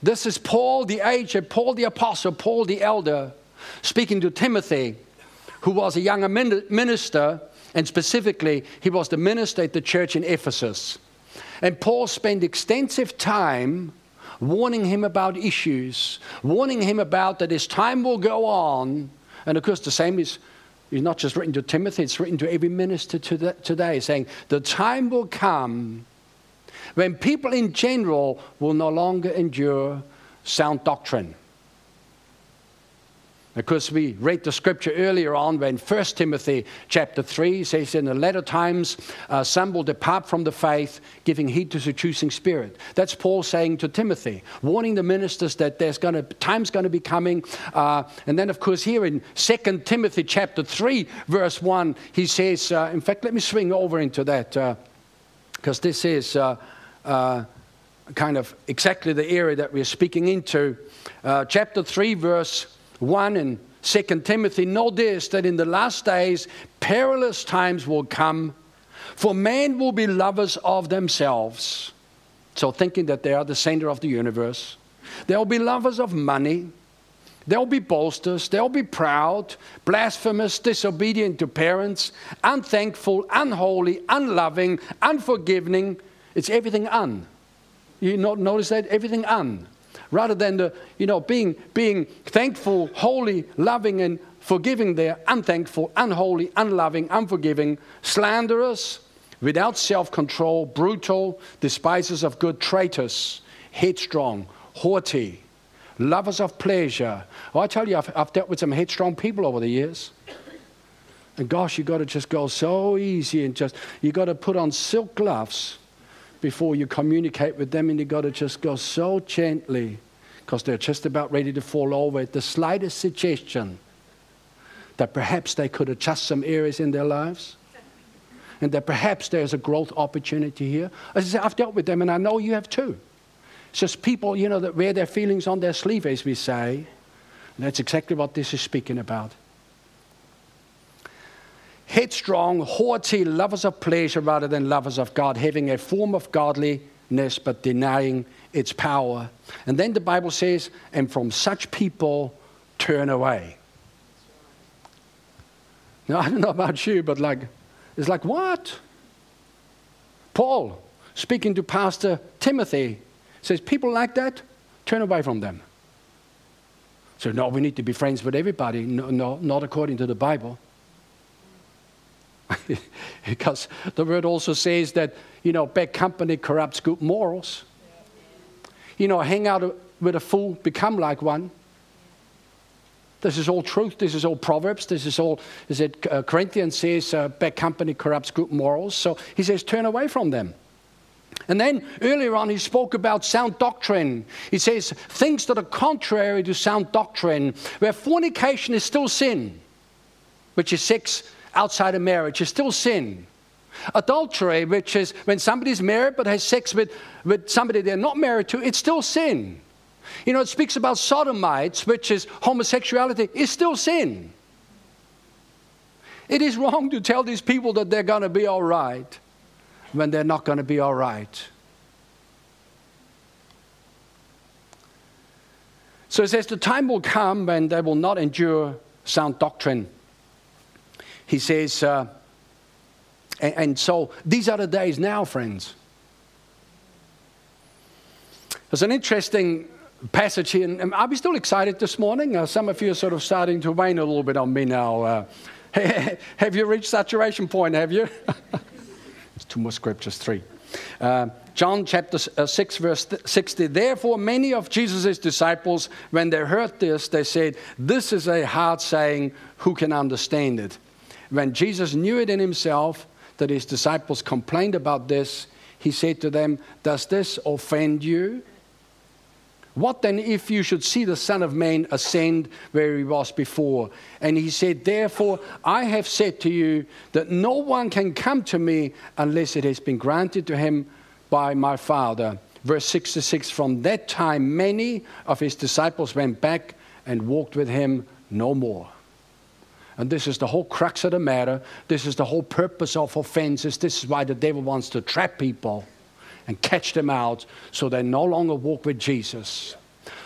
this is Paul the aged, Paul the apostle, Paul the elder, speaking to Timothy, who was a young minister, and specifically, he was the minister at the church in Ephesus. And Paul spent extensive time warning him about issues, warning him about that his time will go on. And of course, the same is is not just written to Timothy, it's written to every minister today, saying, The time will come when people in general will no longer endure sound doctrine. Because we read the scripture earlier on when 1 Timothy chapter 3 says, In the latter times, uh, some will depart from the faith, giving heed to seducing spirit. That's Paul saying to Timothy, warning the ministers that there's going to, time's going to be coming. Uh, and then, of course, here in 2 Timothy chapter 3, verse 1, he says, uh, In fact, let me swing over into that, because uh, this is uh, uh, kind of exactly the area that we're speaking into. chapter 3, verse 1 and 2 Timothy, know this that in the last days perilous times will come, for men will be lovers of themselves. So, thinking that they are the center of the universe. They'll be lovers of money. They'll be boasters. They'll be proud, blasphemous, disobedient to parents, unthankful, unholy, unloving, unforgiving. It's everything un. You notice that? Everything un rather than the, you know, being, being thankful, holy, loving, and forgiving, they're unthankful, unholy, unloving, unforgiving, slanderous, without self control, brutal, despisers of good, traitors, headstrong, haughty, lovers of pleasure. Oh, I tell you, I've, I've dealt with some headstrong people over the years. And gosh, you've got to just go so easy and just, you've got to put on silk gloves before you communicate with them, and you've got to just go so gently because they're just about ready to fall over at the slightest suggestion that perhaps they could adjust some areas in their lives and that perhaps there's a growth opportunity here. As I say, I've dealt with them and I know you have too. It's just people, you know, that wear their feelings on their sleeve, as we say. And that's exactly what this is speaking about. Headstrong, haughty, lovers of pleasure rather than lovers of God, having a form of godliness but denying its power. And then the Bible says, and from such people turn away. Now, I don't know about you, but like, it's like, what? Paul, speaking to Pastor Timothy, says, people like that, turn away from them. So, no, we need to be friends with everybody. No, no not according to the Bible. because the word also says that, you know, bad company corrupts good morals you know, hang out with a fool, become like one. This is all truth. This is all Proverbs. This is all, is it uh, Corinthians says, uh, bad company corrupts good morals. So he says, turn away from them. And then earlier on, he spoke about sound doctrine. He says, things that are contrary to sound doctrine, where fornication is still sin, which is sex outside of marriage, is still sin. Adultery, which is when somebody's married but has sex with, with somebody they're not married to, it's still sin. You know, it speaks about sodomites, which is homosexuality, is still sin. It is wrong to tell these people that they're going to be all right when they're not going to be all right. So it says, The time will come when they will not endure sound doctrine. He says, uh, and, and so these are the days now, friends. There's an interesting passage here. And are we still excited this morning? Uh, some of you are sort of starting to wane a little bit on me now. Uh, have you reached saturation point? Have you? it's two more scriptures, three. Uh, John chapter uh, 6, verse 60. Therefore, many of Jesus' disciples, when they heard this, they said, This is a hard saying, who can understand it? When Jesus knew it in himself that his disciples complained about this, he said to them, Does this offend you? What then if you should see the Son of Man ascend where he was before? And he said, Therefore, I have said to you that no one can come to me unless it has been granted to him by my Father. Verse 66 From that time, many of his disciples went back and walked with him no more. And this is the whole crux of the matter. This is the whole purpose of offenses. This is why the devil wants to trap people and catch them out so they no longer walk with Jesus.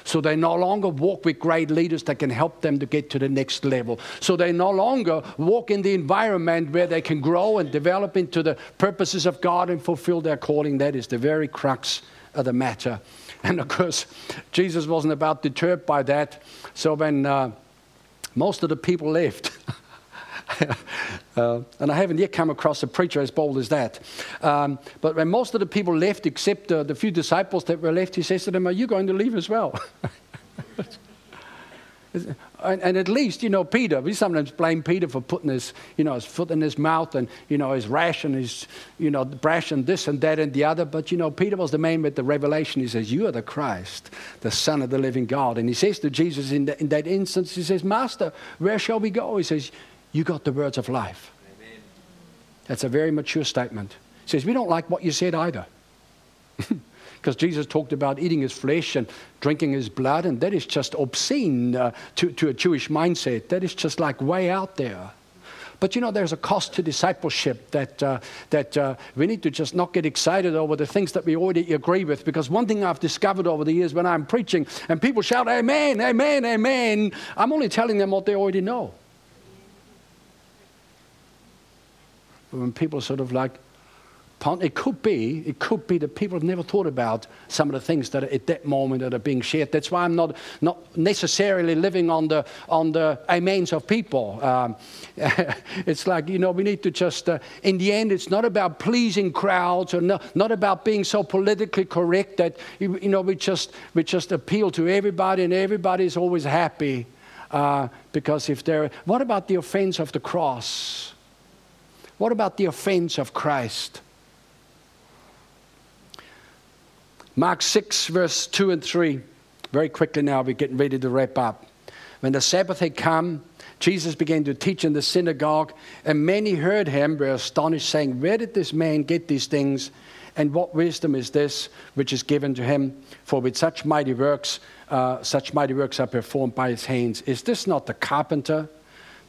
So they no longer walk with great leaders that can help them to get to the next level. So they no longer walk in the environment where they can grow and develop into the purposes of God and fulfill their calling. That is the very crux of the matter. And of course, Jesus wasn't about deterred by that. So when uh, most of the people left, uh, and I haven't yet come across a preacher as bold as that. Um, but when most of the people left, except uh, the few disciples that were left, he says to them, Are you going to leave as well? and, and, at least, you know, Peter, we sometimes blame Peter for putting his, you know, his foot in his mouth and, you know, his rash and his, you know, brash and this and that and the other. But, you know, Peter was the man with the revelation. He says, You are the Christ, the Son of the living God. And he says to Jesus in, the, in that instance, He says, Master, where shall we go? He says, you got the words of life. Amen. That's a very mature statement. He says, We don't like what you said either. Because Jesus talked about eating his flesh and drinking his blood, and that is just obscene uh, to, to a Jewish mindset. That is just like way out there. But you know, there's a cost to discipleship that, uh, that uh, we need to just not get excited over the things that we already agree with. Because one thing I've discovered over the years when I'm preaching and people shout, Amen, Amen, Amen, I'm only telling them what they already know. when people sort of like, it could be, it could be that people have never thought about some of the things that at that moment that are being shared. That's why I'm not, not necessarily living on the, on the amens of people. Um, it's like, you know, we need to just, uh, in the end, it's not about pleasing crowds or no, not about being so politically correct that, you, you, know, we just, we just appeal to everybody and everybody's always happy. Uh, because if they're, what about the offense of the cross? What about the offense of Christ? Mark 6, verse 2 and 3. Very quickly now, we're getting ready to wrap up. When the Sabbath had come, Jesus began to teach in the synagogue, and many heard him, were astonished, saying, Where did this man get these things? And what wisdom is this which is given to him? For with such mighty works, uh, such mighty works are performed by his hands. Is this not the carpenter,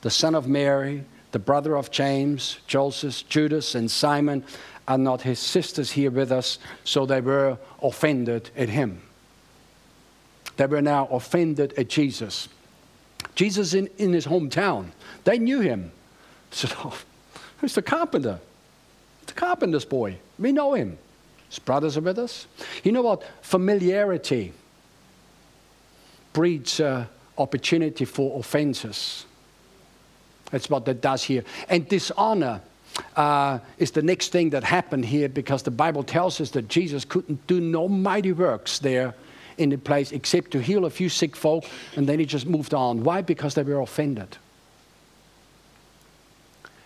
the son of Mary? the brother of James, Joseph, Judas, and Simon, are not his sisters here with us? So they were offended at him. They were now offended at Jesus. Jesus in, in his hometown, they knew him. They said, Oh, who's the carpenter? The carpenter's boy. We know him. His brothers are with us. You know what? Familiarity breeds uh, opportunity for offenses. That's what that does here. And dishonor uh, is the next thing that happened here because the Bible tells us that Jesus couldn't do no mighty works there in the place except to heal a few sick folk and then he just moved on. Why? Because they were offended.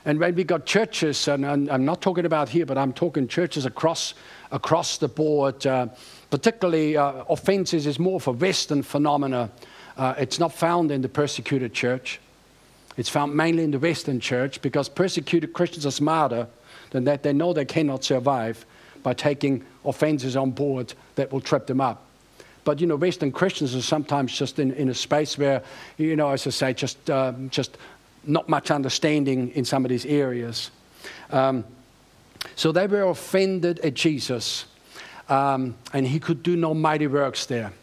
And when we got churches, and I'm not talking about here, but I'm talking churches across, across the board, uh, particularly uh, offenses is more of a Western phenomena. Uh, it's not found in the persecuted church. It's found mainly in the Western church because persecuted Christians are smarter than that. They know they cannot survive by taking offenses on board that will trip them up. But you know, Western Christians are sometimes just in, in a space where, you know, as I say, just uh, just not much understanding in some of these areas. Um, so they were offended at Jesus, um, and he could do no mighty works there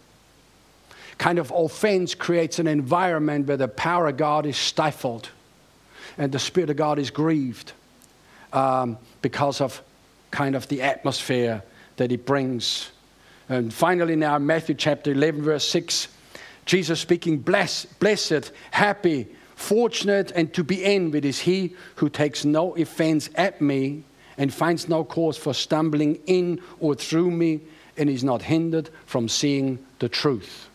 kind of offense creates an environment where the power of God is stifled and the Spirit of God is grieved um, because of kind of the atmosphere that it brings. And finally, now, Matthew chapter 11, verse 6, Jesus speaking, Bless, Blessed, happy, fortunate, and to be envied is he who takes no offense at me and finds no cause for stumbling in or through me, and is not hindered from seeing the truth.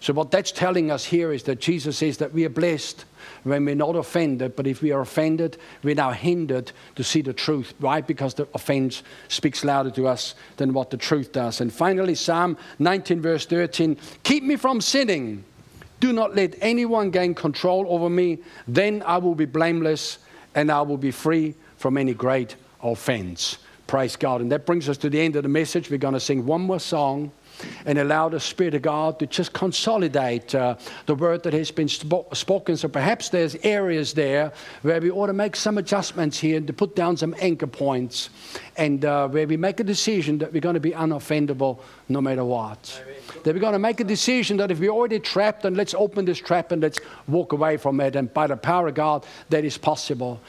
So, what that's telling us here is that Jesus says that we are blessed when we're not offended, but if we are offended, we're now hindered to see the truth. Why? Because the offense speaks louder to us than what the truth does. And finally, Psalm 19, verse 13 Keep me from sinning. Do not let anyone gain control over me. Then I will be blameless and I will be free from any great offense. Praise God. And that brings us to the end of the message. We're going to sing one more song and allow the Spirit of God to just consolidate uh, the word that has been sp- spoken. So perhaps there's areas there where we ought to make some adjustments here and to put down some anchor points and uh, where we make a decision that we're going to be unoffendable no matter what. That we're going to make a decision that if we're already trapped, then let's open this trap and let's walk away from it. And by the power of God, that is possible.